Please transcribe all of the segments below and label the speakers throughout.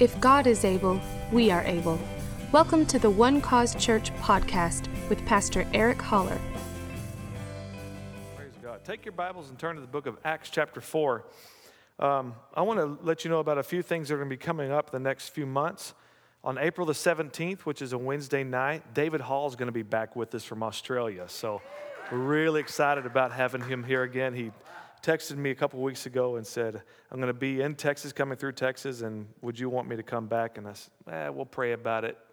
Speaker 1: If God is able, we are able. Welcome to the One Cause Church podcast with Pastor Eric Holler.
Speaker 2: Praise God. Take your Bibles and turn to the book of Acts, chapter 4. Um, I want to let you know about a few things that are going to be coming up the next few months. On April the 17th, which is a Wednesday night, David Hall is going to be back with us from Australia. So we're really excited about having him here again. He texted me a couple weeks ago and said, I'm going to be in Texas, coming through Texas, and would you want me to come back? And I said, eh, we'll pray about it.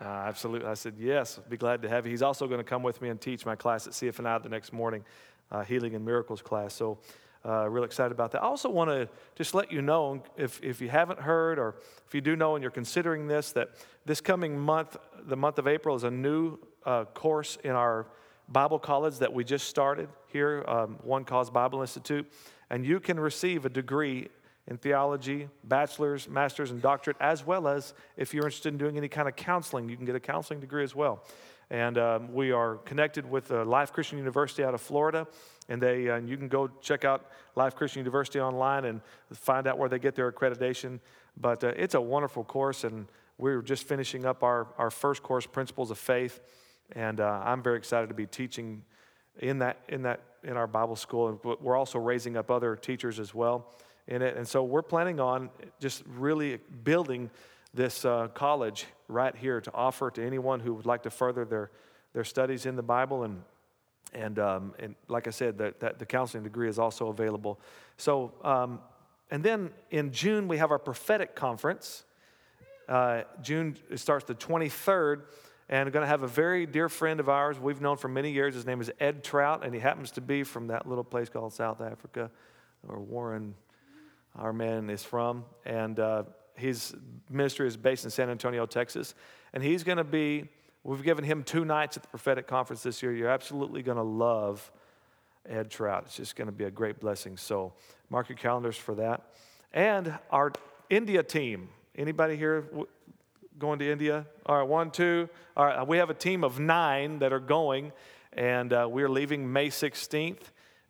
Speaker 2: Uh, absolutely. I said, yes, I'd be glad to have you. He's also going to come with me and teach my class at CFNI the next morning, uh, Healing and Miracles class. So, uh, real excited about that. I also want to just let you know, if, if you haven't heard or if you do know and you're considering this, that this coming month, the month of April, is a new uh, course in our Bible college that we just started here, um, One Cause Bible Institute. And you can receive a degree in theology, bachelor's, master's, and doctorate, as well as if you're interested in doing any kind of counseling, you can get a counseling degree as well. And um, we are connected with uh, Life Christian University out of Florida. And they, uh, you can go check out Life Christian University online and find out where they get their accreditation. But uh, it's a wonderful course, and we're just finishing up our, our first course, Principles of Faith. And uh, I'm very excited to be teaching in that, in that in our Bible school. And we're also raising up other teachers as well in it. And so we're planning on just really building this uh, college right here to offer to anyone who would like to further their, their studies in the Bible. And, and, um, and like I said, that, that the counseling degree is also available. So, um, and then in June, we have our prophetic conference. Uh, June starts the 23rd and going to have a very dear friend of ours we've known for many years. His name is Ed Trout, and he happens to be from that little place called South Africa, where Warren, our man, is from. And uh, his ministry is based in San Antonio, Texas. And he's going to be, we've given him two nights at the prophetic conference this year. You're absolutely going to love Ed Trout. It's just going to be a great blessing. So mark your calendars for that. And our India team. Anybody here going to India? All right, one, two. All right, we have a team of nine that are going, and uh, we're leaving May 16th,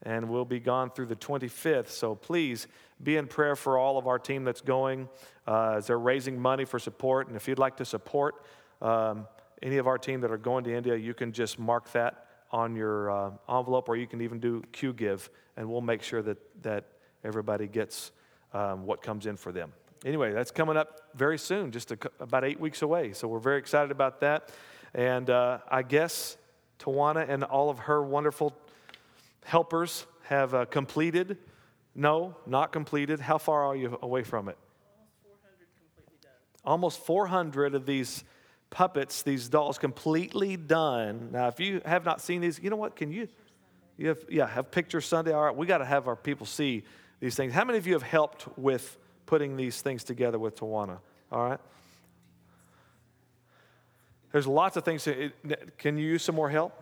Speaker 2: and we'll be gone through the 25th. So please be in prayer for all of our team that's going uh, as they're raising money for support. And if you'd like to support um, any of our team that are going to India, you can just mark that on your uh, envelope, or you can even do Qgiv, and we'll make sure that, that everybody gets um, what comes in for them anyway, that's coming up very soon, just a, about eight weeks away. So we're very excited about that. And uh, I guess Tawana and all of her wonderful helpers have uh, completed. No, not completed. How far are you away from it? Almost 400 of these puppets, these dolls, completely done. Now, if you have not seen these, you know what? Can you? You have, yeah, have pictures Sunday. All right, we got to have our people see these things. How many of you have helped with putting these things together with Tawana. All right? There's lots of things. To, it, can you use some more help?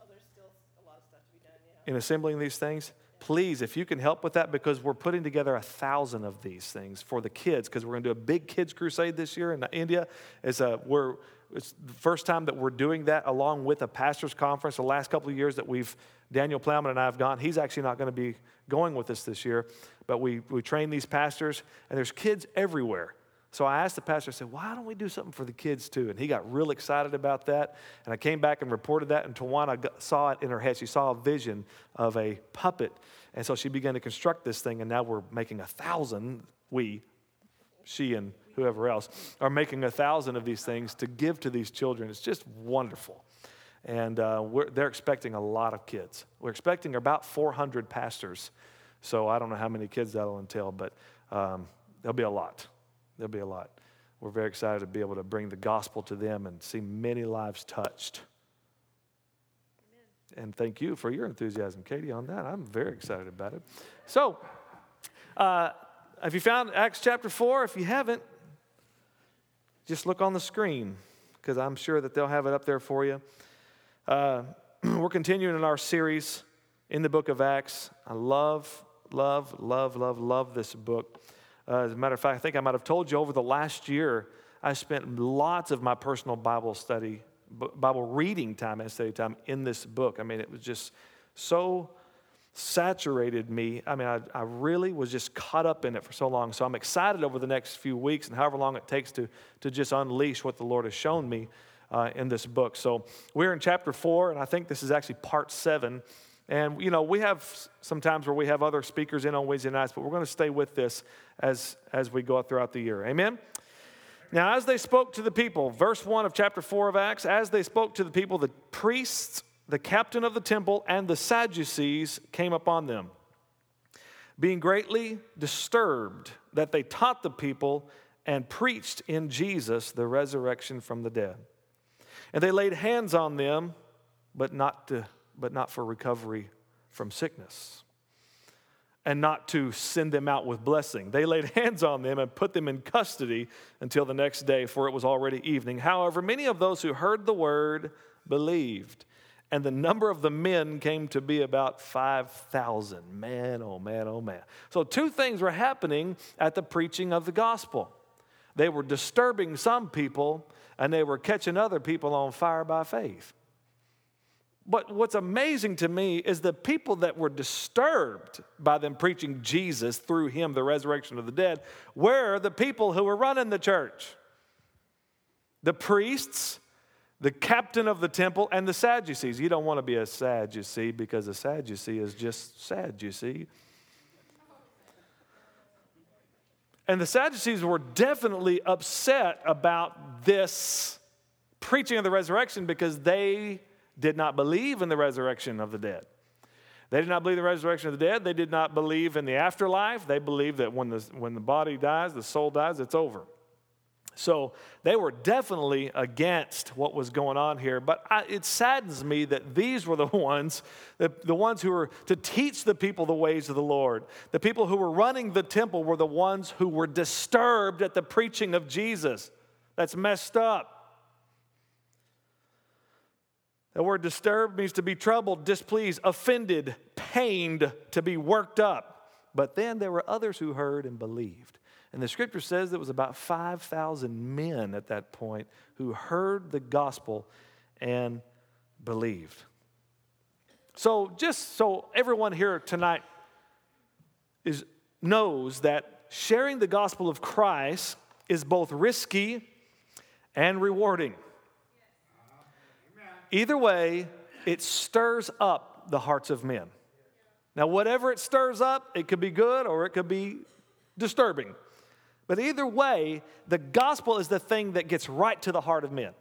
Speaker 3: Oh, there's still a lot of stuff to be done, yeah.
Speaker 2: In assembling these things? Please, if you can help with that, because we're putting together a thousand of these things for the kids, because we're going to do a big kids crusade this year in India. It's, a, we're, it's the first time that we're doing that along with a pastor's conference. The last couple of years that we've, Daniel Plowman and I have gone, he's actually not going to be going with us this year, but we, we train these pastors, and there's kids everywhere. So I asked the pastor, I said, why don't we do something for the kids too? And he got real excited about that. And I came back and reported that, and Tawana saw it in her head. She saw a vision of a puppet. And so she began to construct this thing, and now we're making a thousand, we, she and whoever else, are making a thousand of these things to give to these children. It's just wonderful. And uh, they're expecting a lot of kids. We're expecting about 400 pastors. So I don't know how many kids that'll entail, but um, there'll be a lot. There'll be a lot. We're very excited to be able to bring the gospel to them and see many lives touched. Amen. And thank you for your enthusiasm, Katie, on that. I'm very excited about it. So, uh, have you found Acts chapter 4? If you haven't, just look on the screen because I'm sure that they'll have it up there for you. Uh, we're continuing in our series in the book of Acts. I love, love, love, love, love this book. Uh, as a matter of fact, I think I might have told you over the last year, I spent lots of my personal Bible study, Bible reading time and study time in this book. I mean, it was just so saturated me. I mean, I, I really was just caught up in it for so long. So I'm excited over the next few weeks and however long it takes to, to just unleash what the Lord has shown me uh, in this book. So we're in chapter four, and I think this is actually part seven. And, you know, we have some times where we have other speakers in on Wednesday nights, but we're going to stay with this as, as we go throughout the year. Amen? Now, as they spoke to the people, verse 1 of chapter 4 of Acts, as they spoke to the people, the priests the captain of the temple and the Sadducees came upon them, being greatly disturbed that they taught the people and preached in Jesus the resurrection from the dead. And they laid hands on them, but not, to, but not for recovery from sickness, and not to send them out with blessing. They laid hands on them and put them in custody until the next day, for it was already evening. However, many of those who heard the word believed and the number of the men came to be about 5,000. Man, oh man, oh man. So, two things were happening at the preaching of the gospel they were disturbing some people, and they were catching other people on fire by faith. But what's amazing to me is the people that were disturbed by them preaching Jesus through him, the resurrection of the dead, were the people who were running the church. The priests the captain of the temple, and the Sadducees. You don't want to be a Sadducee because a Sadducee is just sad, you see. And the Sadducees were definitely upset about this preaching of the resurrection because they did not believe in the resurrection of the dead. They did not believe the resurrection of the dead. They did not believe in the afterlife. They believed that when the, when the body dies, the soul dies, it's over. So they were definitely against what was going on here. But I, it saddens me that these were the ones, the, the ones who were to teach the people the ways of the Lord. The people who were running the temple were the ones who were disturbed at the preaching of Jesus. That's messed up. The word disturbed means to be troubled, displeased, offended, pained, to be worked up. But then there were others who heard and believed. And the scripture says there was about 5,000 men at that point who heard the gospel and believed. So, just so everyone here tonight is, knows that sharing the gospel of Christ is both risky and rewarding. Either way, it stirs up the hearts of men. Now, whatever it stirs up, it could be good or it could be disturbing. But either way, the gospel is the thing that gets right to the heart of men.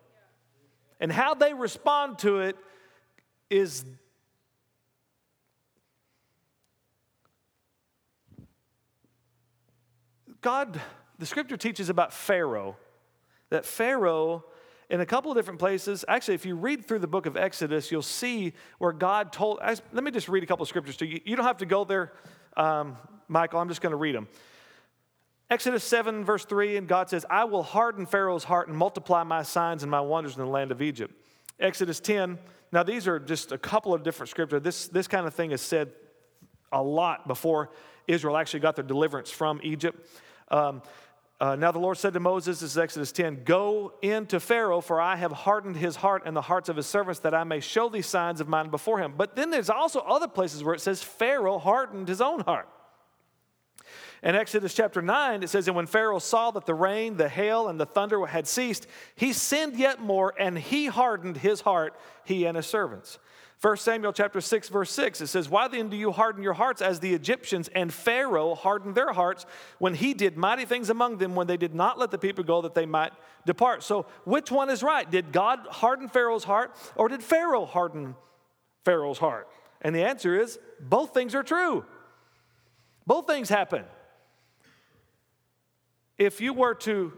Speaker 2: And how they respond to it is God, the scripture teaches about Pharaoh, that Pharaoh, in a couple of different places, actually, if you read through the book of Exodus, you'll see where God told, let me just read a couple of scriptures to you. You don't have to go there, um, Michael, I'm just going to read them. Exodus 7, verse 3, and God says, I will harden Pharaoh's heart and multiply my signs and my wonders in the land of Egypt. Exodus 10, now these are just a couple of different scriptures. This, this kind of thing is said a lot before Israel actually got their deliverance from Egypt. Um, uh, now the Lord said to Moses, this is Exodus 10, Go in to Pharaoh, for I have hardened his heart and the hearts of his servants, that I may show these signs of mine before him. But then there's also other places where it says Pharaoh hardened his own heart. In Exodus chapter 9, it says, And when Pharaoh saw that the rain, the hail, and the thunder had ceased, he sinned yet more, and he hardened his heart, he and his servants. 1 Samuel chapter 6, verse 6, it says, Why then do you harden your hearts as the Egyptians and Pharaoh hardened their hearts when he did mighty things among them when they did not let the people go that they might depart? So, which one is right? Did God harden Pharaoh's heart or did Pharaoh harden Pharaoh's heart? And the answer is both things are true. Both things happen. If you were to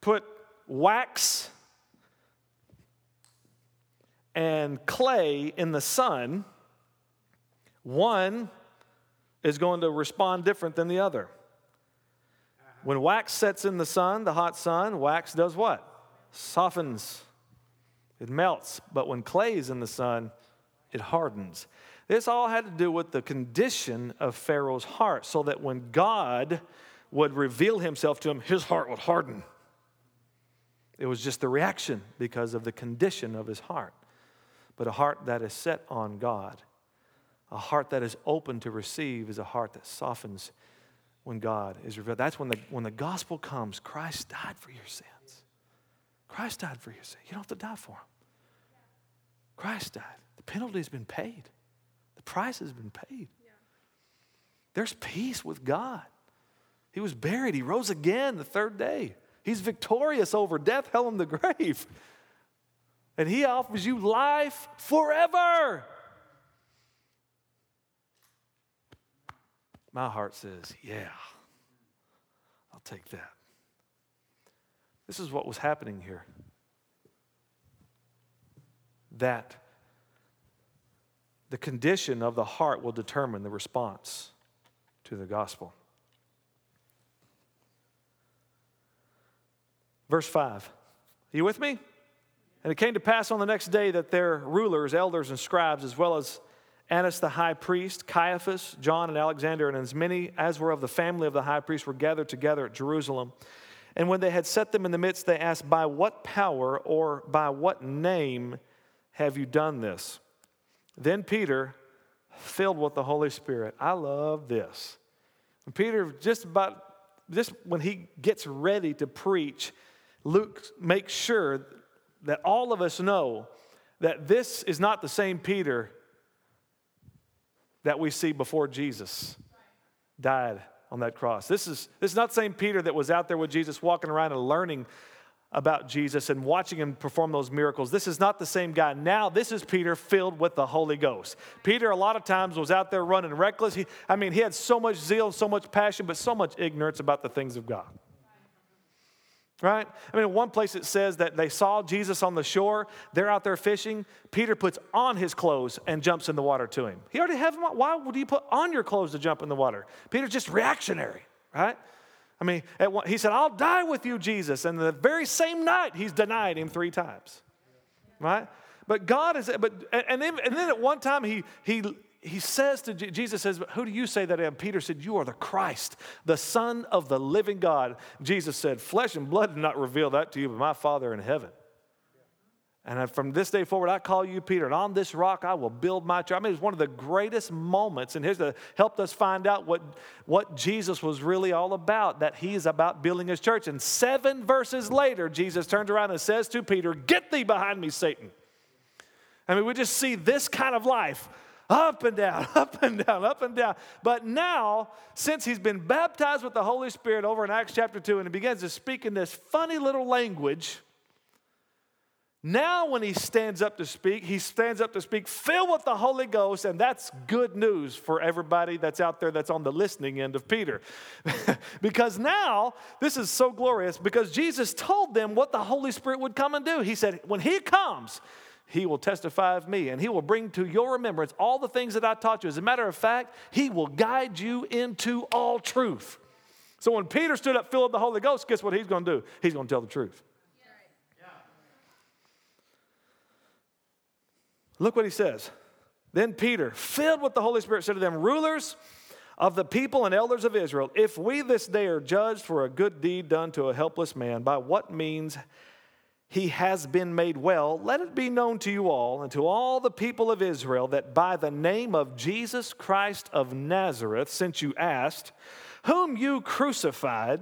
Speaker 2: put wax and clay in the sun, one is going to respond different than the other. When wax sets in the sun, the hot sun, wax does what? Softens. It melts. But when clay is in the sun, it hardens. This all had to do with the condition of Pharaoh's heart, so that when God would reveal himself to him, his heart would harden. It was just the reaction because of the condition of his heart. But a heart that is set on God, A heart that is open to receive is a heart that softens when God is revealed. That's when the, when the gospel comes. Christ died for your sins. Christ died for your sins. You don't have to die for them. Christ died. The penalty has been paid, the price has been paid. There's peace with God. He was buried, he rose again the third day. He's victorious over death, hell, and the grave. And he offers you life forever. My heart says, Yeah, I'll take that. This is what was happening here. That the condition of the heart will determine the response to the gospel. Verse 5. Are you with me? And it came to pass on the next day that their rulers, elders, and scribes, as well as Annas the high priest, Caiaphas, John, and Alexander, and as many as were of the family of the high priest, were gathered together at Jerusalem. And when they had set them in the midst, they asked, By what power or by what name have you done this? Then Peter, filled with the Holy Spirit, I love this. And Peter, just about, just when he gets ready to preach, Luke makes sure that all of us know that this is not the same Peter that we see before Jesus died on that cross. This is, this is not the same Peter that was out there with Jesus walking around and learning about Jesus and watching him perform those miracles. This is not the same guy. Now, this is Peter filled with the Holy Ghost. Peter, a lot of times, was out there running reckless. He, I mean, he had so much zeal, so much passion, but so much ignorance about the things of God right? I mean, one place it says that they saw Jesus on the shore. They're out there fishing. Peter puts on his clothes and jumps in the water to him. He already have them on. Why would you put on your clothes to jump in the water? Peter's just reactionary, right? I mean, one, he said, I'll die with you, Jesus. And the very same night, he's denied him three times, right? But God is, but, and then, and then at one time, he, he, he says to Jesus says, Who do you say that I am? Peter said, You are the Christ, the Son of the living God. Jesus said, Flesh and blood did not reveal that to you, but my Father in heaven. And from this day forward, I call you Peter, and on this rock I will build my church. I mean, it's one of the greatest moments, and here's the helped us find out what, what Jesus was really all about, that he is about building his church. And seven verses later, Jesus turns around and says to Peter, Get thee behind me, Satan. I mean, we just see this kind of life up and down, up and down, up and down. But now, since he's been baptized with the Holy Spirit over in Acts chapter 2, and he begins to speak in this funny little language, now when he stands up to speak, he stands up to speak filled with the Holy Ghost, and that's good news for everybody that's out there that's on the listening end of Peter. because now, this is so glorious, because Jesus told them what the Holy Spirit would come and do. He said, when he comes, he will testify of me, and he will bring to your remembrance all the things that I taught you. As a matter of fact, he will guide you into all truth. So when Peter stood up filled with the Holy Ghost, guess what he's going to do? He's going to tell the truth. Look what he says. Then Peter, filled with the Holy Spirit, said to them, Rulers of the people and elders of Israel, if we this day are judged for a good deed done to a helpless man, by what means he has been made well, let it be known to you all and to all the people of Israel that by the name of Jesus Christ of Nazareth, since you asked, whom you crucified,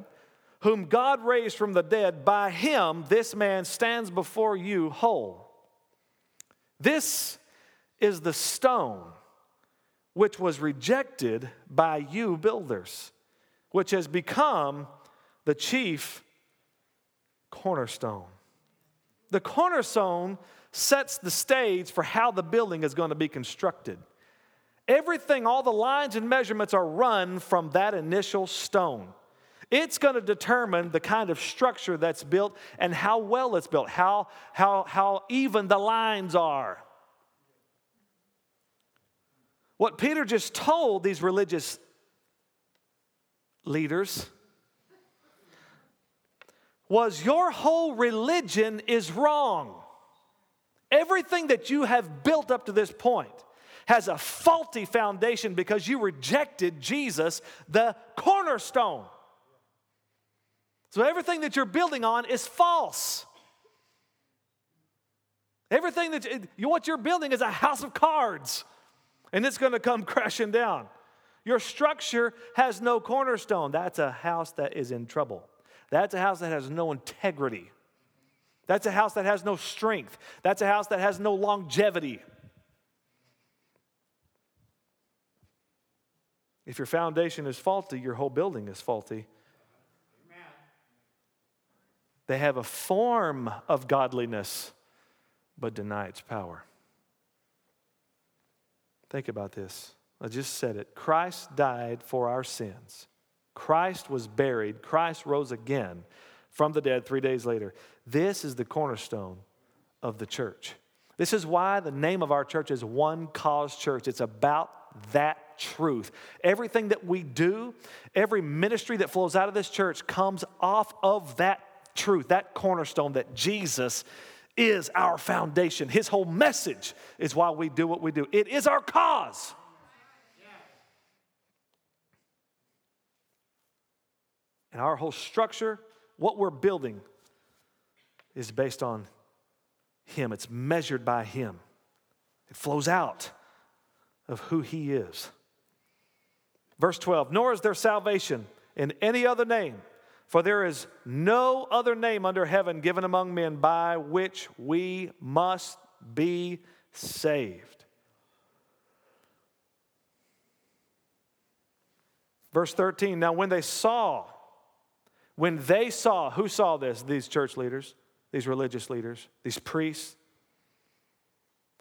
Speaker 2: whom God raised from the dead, by him this man stands before you whole. This is the stone which was rejected by you builders, which has become the chief cornerstone. The cornerstone sets the stage for how the building is going to be constructed. Everything, all the lines and measurements are run from that initial stone. It's going to determine the kind of structure that's built and how well it's built, how, how, how even the lines are. What Peter just told these religious leaders was your whole religion is wrong. Everything that you have built up to this point has a faulty foundation because you rejected Jesus, the cornerstone. So everything that you're building on is false. Everything that you, what you're building is a house of cards. and it's going to come crashing down. Your structure has no cornerstone. That's a house that is in trouble. That's a house that has no integrity. That's a house that has no strength. That's a house that has no longevity. If your foundation is faulty, your whole building is faulty. They have a form of godliness, but deny its power. Think about this. I just said it. Christ died for our sins. Christ was buried. Christ rose again from the dead three days later. This is the cornerstone of the church. This is why the name of our church is One Cause Church. It's about that truth. Everything that we do, every ministry that flows out of this church comes off of that truth, that cornerstone that Jesus is our foundation. His whole message is why we do what we do. It is our cause. And our whole structure, what we're building, is based on Him. It's measured by Him. It flows out of who He is. Verse 12 Nor is there salvation in any other name, for there is no other name under heaven given among men by which we must be saved. Verse 13 Now, when they saw, when they saw, who saw this? These church leaders, these religious leaders, these priests,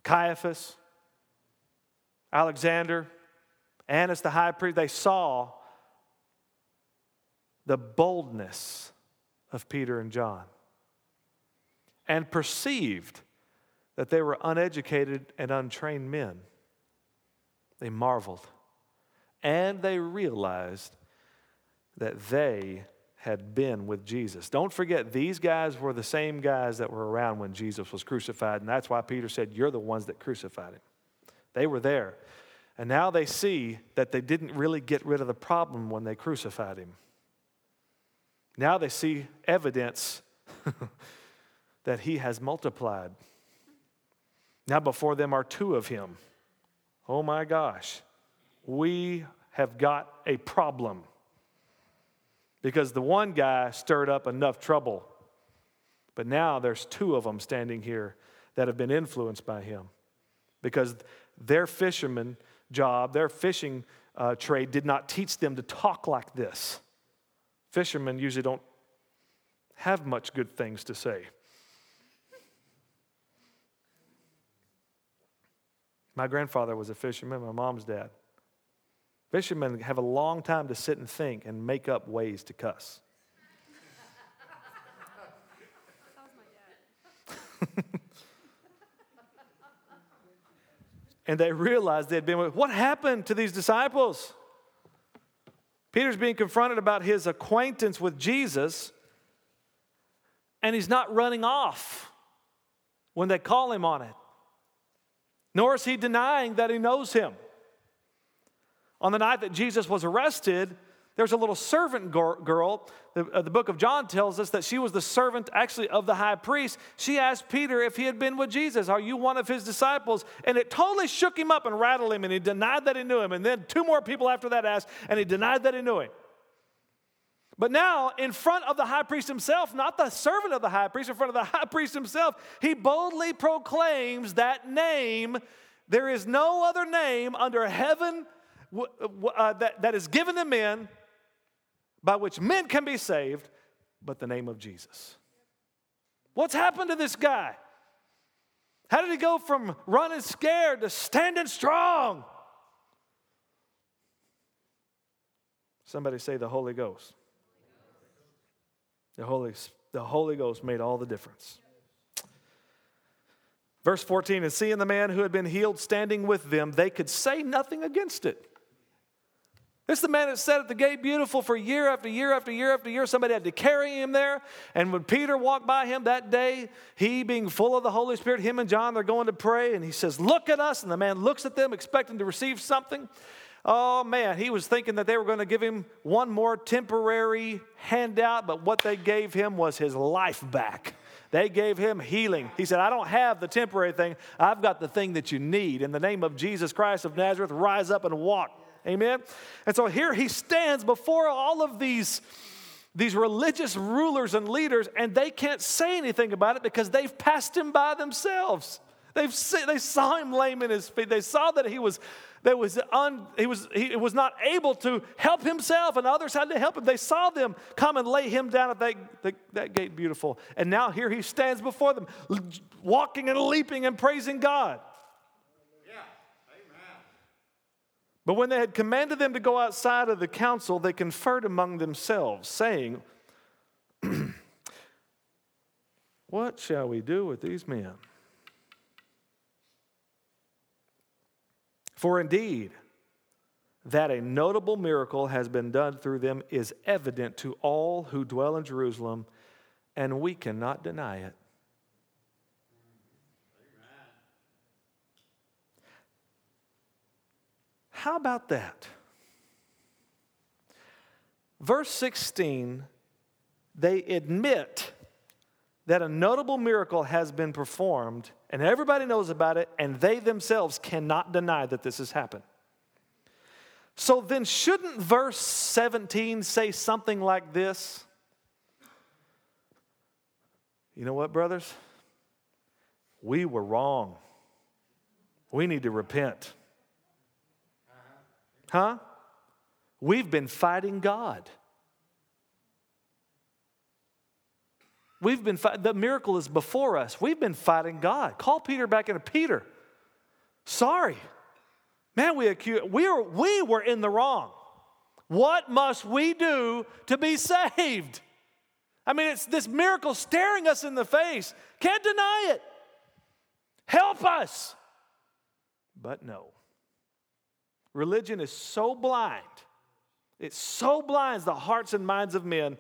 Speaker 2: Caiaphas, Alexander, Annas the high priest, they saw the boldness of Peter and John and perceived that they were uneducated and untrained men. They marveled and they realized that they had been with Jesus. Don't forget, these guys were the same guys that were around when Jesus was crucified, and that's why Peter said, You're the ones that crucified him. They were there. And now they see that they didn't really get rid of the problem when they crucified him. Now they see evidence that he has multiplied. Now before them are two of him. Oh my gosh, we have got a problem. Because the one guy stirred up enough trouble, but now there's two of them standing here that have been influenced by him. Because their fisherman job, their fishing uh, trade did not teach them to talk like this. Fishermen usually don't have much good things to say. My grandfather was a fisherman, my mom's dad. Fishermen have a long time to sit and think and make up ways to cuss. and they realized they'd been with. What happened to these disciples? Peter's being confronted about his acquaintance with Jesus, and he's not running off when they call him on it, nor is he denying that he knows him. On the night that Jesus was arrested, there's a little servant girl. The, uh, the, book of John tells us that she was the servant, actually, of the high priest. She asked Peter if he had been with Jesus. Are you one of his disciples? And it totally shook him up and rattled him, and he denied that he knew him. And then two more people after that asked, and he denied that he knew him. But now, in front of the high priest himself, not the servant of the high priest, in front of the high priest himself, he boldly proclaims that name. There is no other name under heaven uh, that, that is given to men by which men can be saved, but the name of Jesus. What's happened to this guy? How did he go from running scared to standing strong? Somebody say the Holy Ghost. The Holy, the Holy Ghost made all the difference. Verse 14, and seeing the man who had been healed standing with them, they could say nothing against it. This is the man that sat at the gate beautiful for year after year after year after year. Somebody had to carry him there. And when Peter walked by him that day, he being full of the Holy Spirit, him and John, they're going to pray. And he says, Look at us. And the man looks at them, expecting to receive something. Oh man, he was thinking that they were going to give him one more temporary handout, but what they gave him was his life back. They gave him healing. He said, I don't have the temporary thing, I've got the thing that you need. In the name of Jesus Christ of Nazareth, rise up and walk. Amen. And so here he stands before all of these these religious rulers and leaders, and they can't say anything about it because they've passed him by themselves. They've they saw him lame in his feet. They saw that he was that was un, he was he was not able to help himself, and others had to help him. They saw them come and lay him down at that, that, that gate, beautiful. And now here he stands before them, walking and leaping and praising God. But when they had commanded them to go outside of the council, they conferred among themselves, saying, What shall we do with these men? For indeed, that a notable miracle has been done through them is evident to all who dwell in Jerusalem, and we cannot deny it. How about that? Verse 16, they admit that a notable miracle has been performed, and everybody knows about it, and they themselves cannot deny that this has happened. So then, shouldn't verse 17 say something like this? You know what, brothers? We were wrong. We need to repent. Huh? We've been fighting God. We've been the miracle is before us. We've been fighting God. Call Peter back into Peter. Sorry. Man, we accuse, we were, we were in the wrong. What must we do to be saved? I mean, it's this miracle staring us in the face. Can't deny it. Help us. But no. Religion is so blind, it so blinds the hearts and minds of men.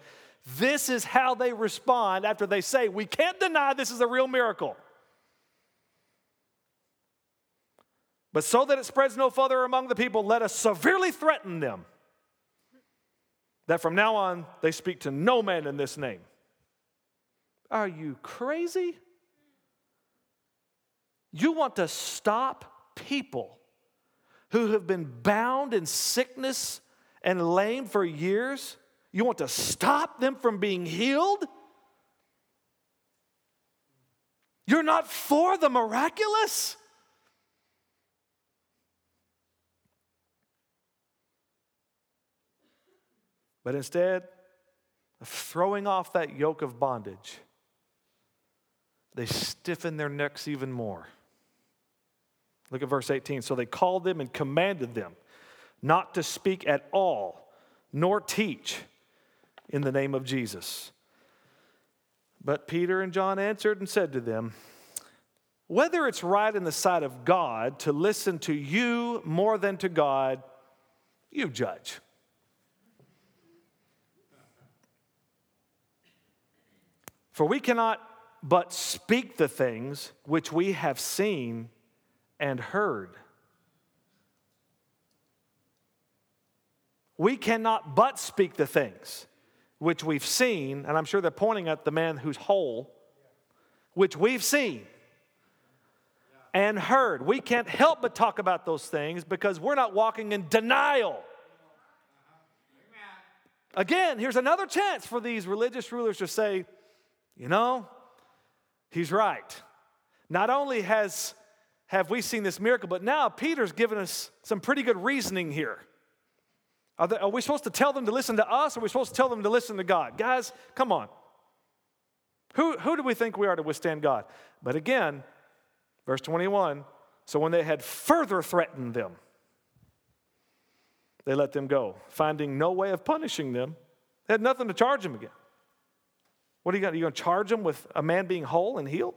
Speaker 2: This is how they respond after they say, We can't deny this is a real miracle. But so that it spreads no further among the people, let us severely threaten them that from now on they speak to no man in this name. Are you crazy? You want to stop people who have been bound in sickness and lame for years? You want to stop them from being healed? You're not for the miraculous? But instead of throwing off that yoke of bondage, they stiffen their necks even more. Look at verse 18. So they called them and commanded them not to speak at all, nor teach in the name of Jesus. But Peter and John answered and said to them, Whether it's right in the sight of God to listen to you more than to God, you judge. For we cannot but speak the things which we have seen and heard. We cannot but speak the things which we've seen, and I'm sure they're pointing at the man who's whole, which we've seen and heard. We can't help but talk about those things because we're not walking in denial. Again, here's another chance for these religious rulers to say, you know, he's right. Not only has have we seen this miracle, but now Peter's given us some pretty good reasoning here. Are, they, are, we supposed to tell them to listen to us, or are we supposed to tell them to listen to God? Guys, come on. Who, who do we think we are to withstand God? But again, verse 21 so when they had further threatened them, they let them go, finding no way of punishing them. They had nothing to charge them again. What are you going to, you going to charge them with a man being whole and healed?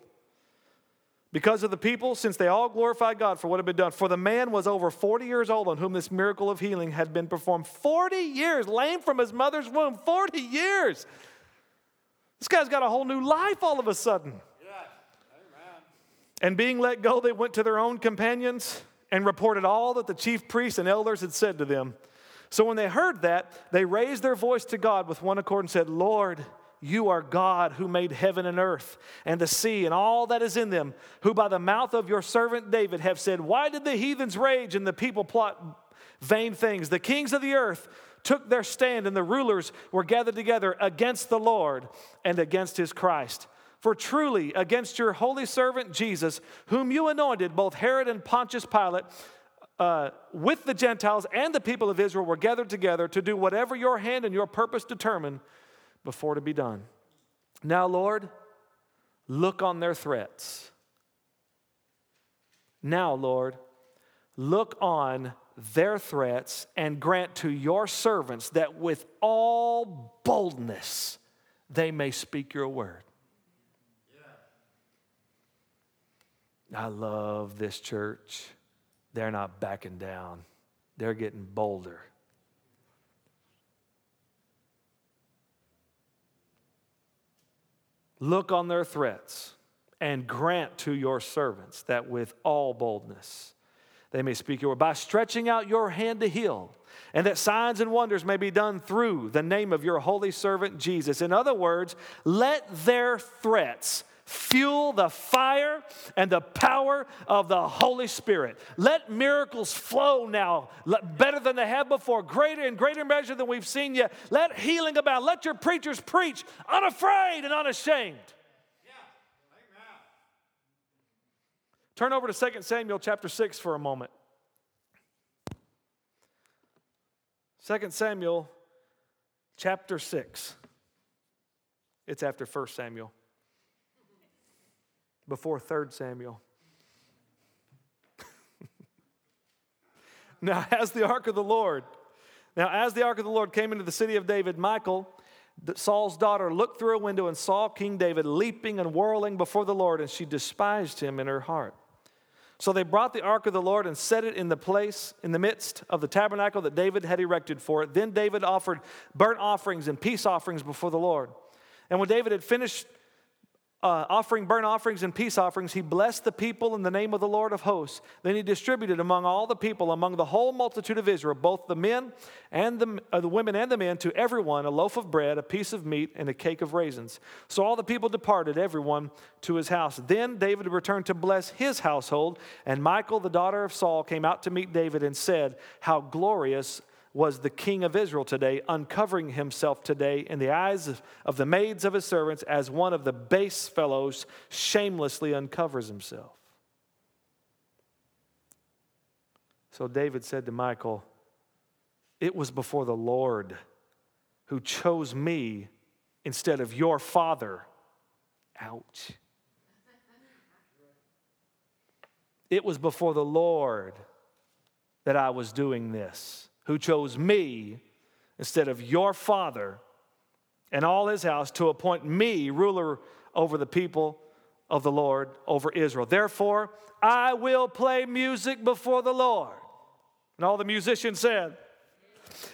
Speaker 2: Because of the people, since they all glorified God for what had been done. For the man was over 40 years old on whom this miracle of healing had been performed. 40 years, lame from his mother's womb. 40 years. This guy's got a whole new life all of a sudden. And being let go, they went to their own companions and reported all that the chief priests and elders had said to them. So when they heard that, they raised their voice to God with one accord and said, Lord, you are God who made heaven and earth and the sea and all that is in them, who by the mouth of your servant David have said, Why did the heathens rage and the people plot vain things? The kings of the earth took their stand, and the rulers were gathered together against the Lord and against his Christ. For truly, against your holy servant Jesus, whom you anointed, both Herod and Pontius Pilate, uh, with the Gentiles and the people of Israel were gathered together to do whatever your hand and your purpose determined before to be done. Now, Lord, look on their threats. Now, Lord, look on their threats and grant to your servants that with all boldness they may speak your word. I love this church. They're not backing down, they're getting bolder. Look on their threats and grant to your servants that with all boldness they may speak your word, by stretching out your hand to heal, and that signs and wonders may be done through the name of your holy servant Jesus. In other words, let their threats fuel the fire and the power of the Holy Spirit. Let miracles flow now better than they have before, greater and greater measure than we've seen yet. Let healing abound. Let your preachers preach unafraid and unashamed. Turn over to 2 Samuel chapter 6 for a moment. 2 Samuel chapter 6. It's after 1 Samuel before 3 Samuel. now, as the ark of the Lord, now as the ark of the Lord came into the city of David, Michal, Saul's daughter, looked through a window and saw King David leaping and whirling before the Lord, and she despised him in her heart. So they brought the ark of the Lord and set it in the place in the midst of the tabernacle that David had erected for it. Then David offered burnt offerings and peace offerings before the Lord. And when David had finished uh, offering burnt offerings and peace offerings, he blessed the people in the name of the Lord of hosts. Then he distributed among all the people, among the whole multitude of Israel, both the men and the, uh, the women and the men, to everyone a loaf of bread, a piece of meat, and a cake of raisins. So all the people departed, everyone to his house. Then David returned to bless his household, and Michal, the daughter of Saul, came out to meet David and said, How glorious was the king of Israel today, uncovering himself today in the eyes of, of, the maids of his servants as one of the base fellows shamelessly uncovers himself. So David said to Michael, It was before the Lord who chose me instead of your father. Ouch. It was before the Lord that I was doing this who chose me instead of your father and all his house to appoint me ruler over the people of the Lord, over Israel. Therefore, I will play music before the Lord. And all the musicians said,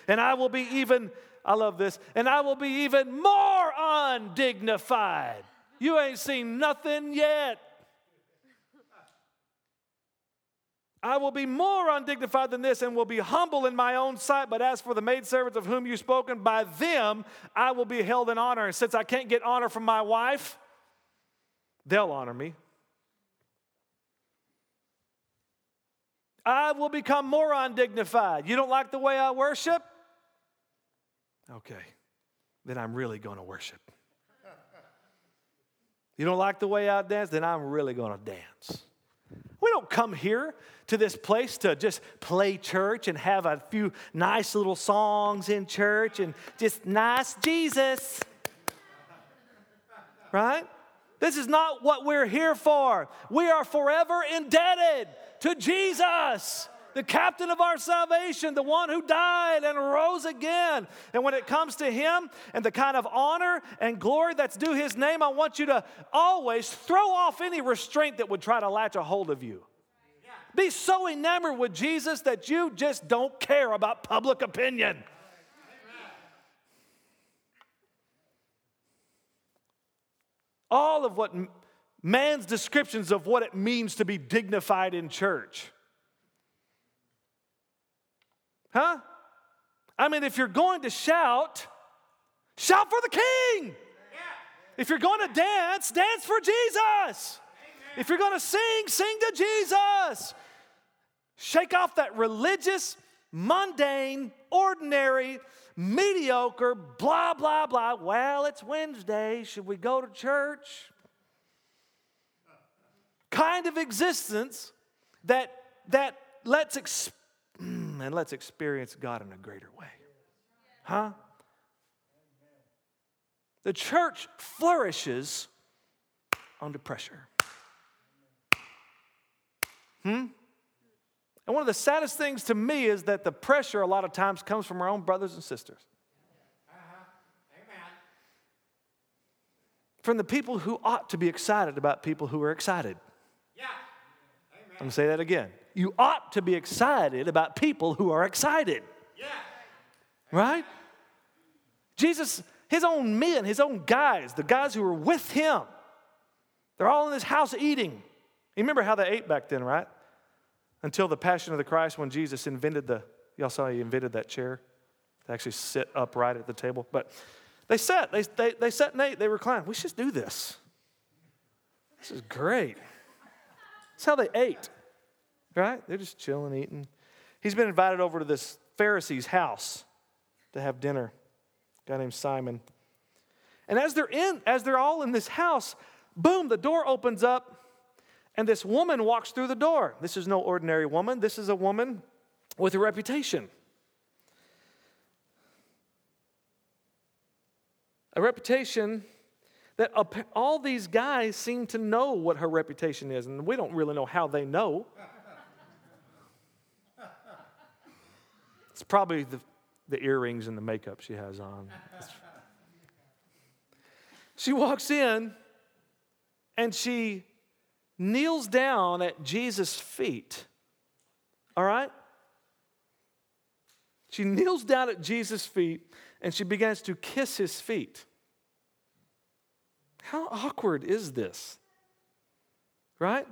Speaker 2: and I will be even, I love this, and I will be even more undignified. You ain't seen nothing yet. I will be more undignified than this and will be humble in my own sight. But as for the maidservants of whom you've spoken, by them I will be held in honor. And since I can't get honor from my wife, they'll honor me. I will become more undignified. You don't like the way I worship? Okay, then I'm really going to worship. You don't like the way I dance? Then I'm really going to dance. We don't come here to this place to just play church and have a few nice little songs in church and just nice Jesus. Right? This is not what we're here for. We are forever indebted to Jesus, the captain of our salvation, the one who died and rose again. And when it comes to him and the kind of honor and glory that's due his name, I want you to always throw off any restraint that would try to latch a hold of you. Be so enamored with Jesus that you just don't care about public opinion. All of what man's descriptions of what it means to be dignified in church. Huh? I mean, if you're going to shout, shout for the king. If you're going to dance, dance for Jesus. If you're going to sing, sing to Jesus. Shake off that religious, mundane, ordinary, mediocre, blah, blah, blah. Well, it's Wednesday. Should we go to church? Kind of existence that, that lets, ex- and let's experience God in a greater way. Huh? The church flourishes under pressure. Hmm? And one of the saddest things to me is that the pressure a lot of times comes from our own brothers and sisters. Uh-huh. From the people who ought to be excited about people who are excited. Yeah. I'm going to say that again. You ought to be excited about people who are excited. Yeah. Right? Jesus, his own men, his own guys, the guys who were with him, they're all in this house eating. You remember how they ate back then, right? Until the Passion of the Christ, when Jesus invented the, y'all saw he invented that chair to actually sit upright at the table. But they sat, they, they, they sat and ate, they reclined. We should do this. This is great. That's how they ate, right? They're just chilling, eating. He's been invited over to this Pharisee's house to have dinner. A guy named Simon. And as they're in, as they're all in this house, boom, the door opens up and this woman walks through the door. This is no ordinary woman, this is a woman with a reputation. A reputation that all these guys seem to know what her reputation is, and we don't really know how they know. It's probably the, the earrings and the makeup she has on. She walks in and she kneels down at Jesus' feet. All right? She kneels down at Jesus' feet and she begins to kiss his feet. How awkward is this? Right?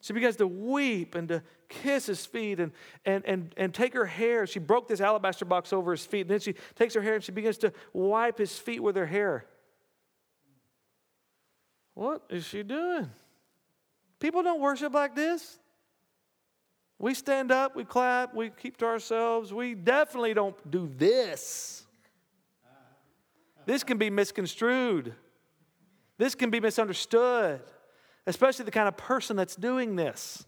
Speaker 2: She begins to weep and to kiss his feet and, and, and, and take her hair. She broke this alabaster box over his feet. And then she takes her hair and she begins to wipe his feet with her hair. What is she doing? People don't worship like this. We stand up, we clap, we keep to ourselves. We definitely don't do this. This can be misconstrued. This can be misunderstood, especially the kind of person that's doing this.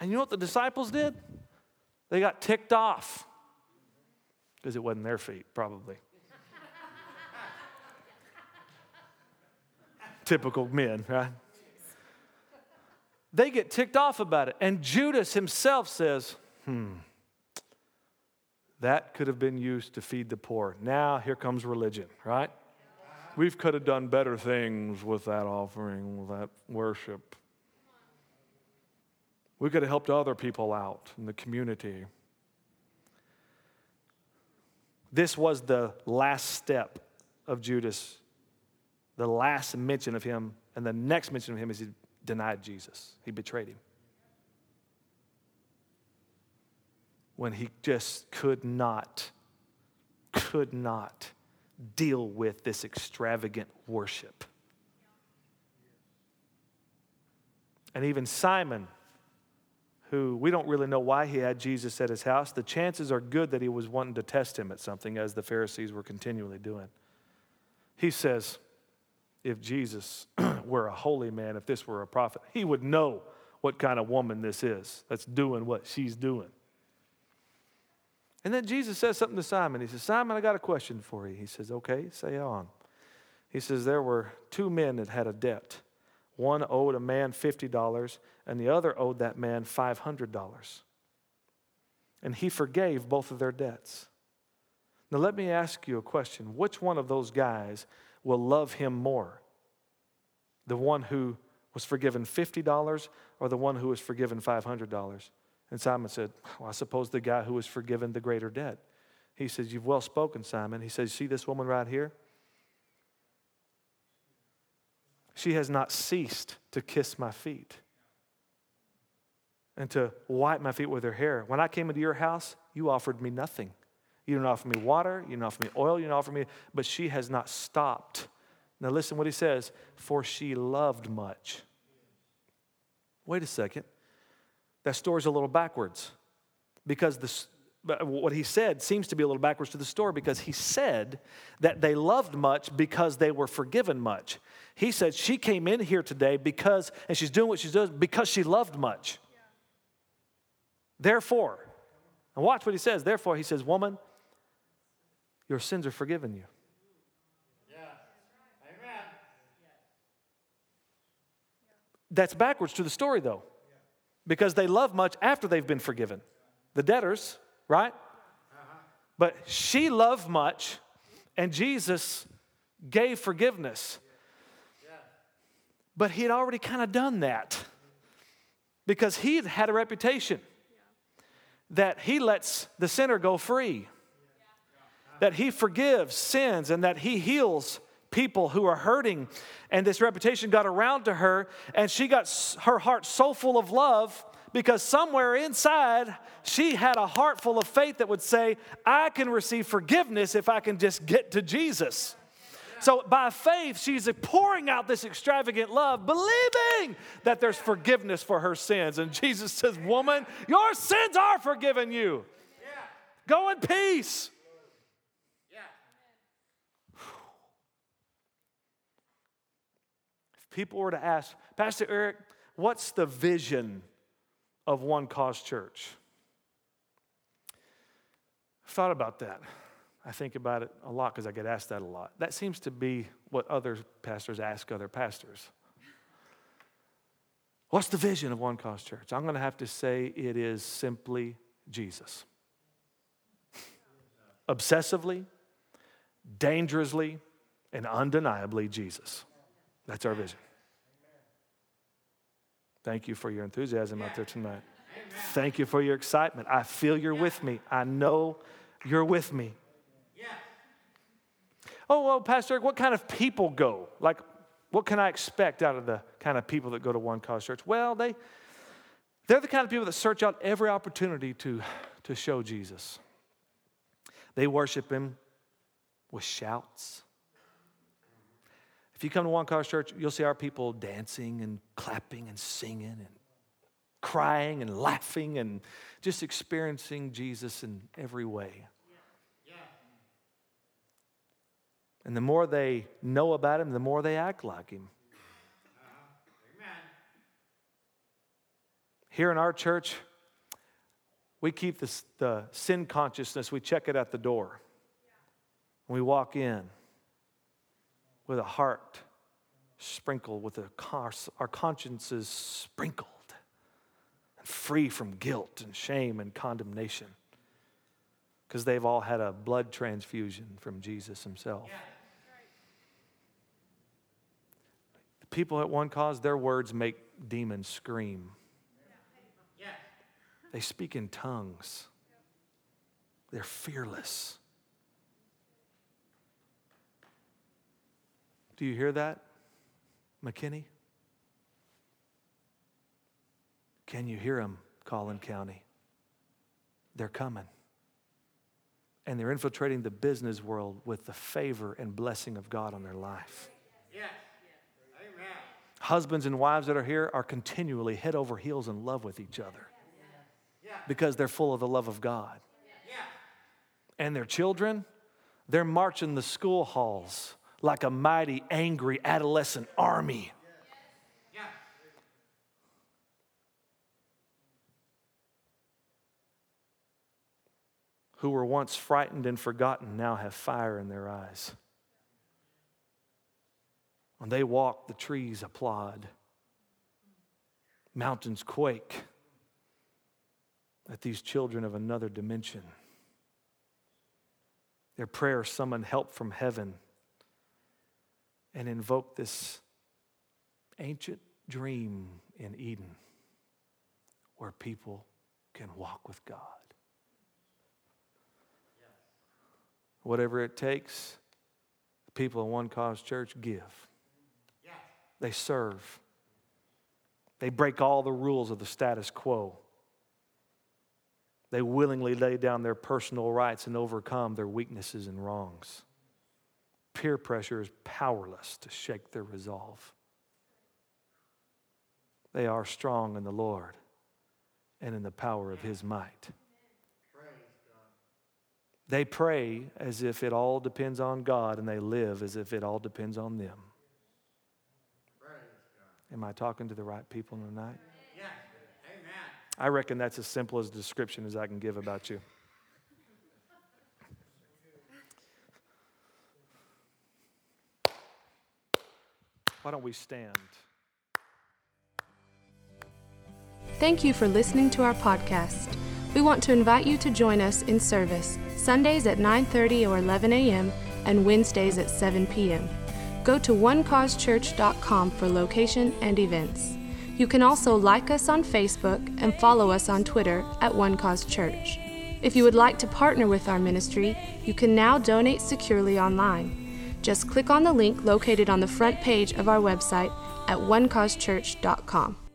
Speaker 2: And you know what the disciples did? They got ticked off because it wasn't their feet, probably. Typical men, right? They get ticked off about it. And Judas himself says, hmm, that could have been used to feed the poor. Now here comes religion, right? We could have done better things with that offering, with that worship. We could have helped other people out in the community. This was the last step of Judas the last mention of him and the next mention of him is he denied Jesus, he betrayed him. When he just could not, could not deal with this extravagant worship. And even Simon, who we don't really know why he had Jesus at his house, the chances are good that he was wanting to test him at something, as the Pharisees were continually doing. He says, if Jesus were a holy man, if this were a prophet, he would know what kind of woman this is that's doing what she's doing. And then Jesus says something to Simon. He says, Simon, I got a question for you. He says, Okay, say on. He says, There were two men that had a debt. One owed a man $50, and the other owed that man $500. And he forgave both of their debts. Now, let me ask you a question. Which one of those guys will love him more? The one who was forgiven $50 or the one who was forgiven $500? And Simon said, well, I suppose the guy who was forgiven the greater debt. He says, You've well spoken, Simon. He says, See this woman right here? She has not ceased to kiss my feet and to wipe my feet with her hair. When I came into your house, you offered me nothing. You didn't offer me water, you didn't offer me oil, you didn't offer me, but she has not stopped. Now listen what he says, for she loved much. Wait a second. That story's a little backwards because this, what he said seems to be a little backwards to the story because he said that they loved much because they were forgiven much. He said she came in here today because, and she's doing what she does because she loved much. Therefore, and watch what he says. Therefore, he says, Woman, your sins are forgiven you. That's backwards to the story, though, because they love much after they've been forgiven. The debtors, right? But she loved much, and Jesus gave forgiveness. But he had already kind of done that because he had had a reputation that he lets the sinner go free, that he forgives sins, and that he heals people who are hurting. And this reputation got around to her, and she got her heart so full of love because somewhere inside she had a heart full of faith that would say, I can receive forgiveness if I can just get to Jesus. So by faith, she's pouring out this extravagant love, believing that there's forgiveness for her sins. And Jesus says, Woman, your sins are forgiven you. Go in peace. People were to ask, Pastor Eric, what's the vision of One Cause Church? I've thought about that. I think about it a lot because I get asked that a lot. That seems to be what other pastors ask other pastors. What's the vision of One Cause Church? I'm going to have to say it is simply Jesus. Obsessively, dangerously, and undeniably Jesus. That's our vision. Thank you for your enthusiasm out there tonight. Thank you for your excitement. I feel you're with me. I know you're with me. Oh, well, Pastor, Eric, what kind of people go? Like, what can I expect out of the kind of people that go to One Cause Church? Well, they, they're the kind of people that search out every opportunity to, to show Jesus. They worship Him with shouts, if you come to One Church, you'll see our people dancing and clapping and singing and crying and laughing and just experiencing Jesus in every way. And the more they know about him, the more they act like him. Here in our church, we keep this, the sin consciousness, we check it at the door. When we walk in, with a heart sprinkled, with a, our consciences sprinkled and free from guilt and shame and condemnation because they've all had a blood transfusion from Jesus himself. Yeah. The people at One Cause, their words make demons scream. Yeah. They speak in tongues. They're fearless. Do you hear that, McKinney? Can you hear them, Collin County? They're coming. And they're infiltrating the business world with the favor and blessing of God on their life. Amen. Husbands and wives that are here are continually head over heels in love with each other because they're full of the love of God. And their children, they're marching the school halls like a mighty, angry adolescent army. Who were once frightened and forgotten now have fire in their eyes. When they walk, the trees applaud, mountains quake at these children of another dimension. Their prayers summon help from heaven and invoke this ancient dream in Eden where people can walk with God. Whatever it takes, the people in One Cause Church give. They serve. They break all the rules of the status quo. They willingly lay down their personal rights and overcome their weaknesses and wrongs. Peer pressure is powerless to shake their resolve. They are strong in the Lord and in the power of His might. They pray as if it all depends on God, and they live as if it all depends on them. Am I talking to the right people tonight? Yes. Amen. I reckon that's as simple as a description as I can give about you. Why don't we stand?
Speaker 1: Thank you for listening to our podcast. We want to invite you to join us in service Sundays at 9:30 or 11 a.m. and Wednesdays at 7 p.m. Go to onecausechurch.com for location and events. You can also like us on Facebook and follow us on Twitter at One Cause Church. If you would like to partner with our ministry, you can now donate securely online. Just click on the link located on the front page of our website at onecausechurch.com.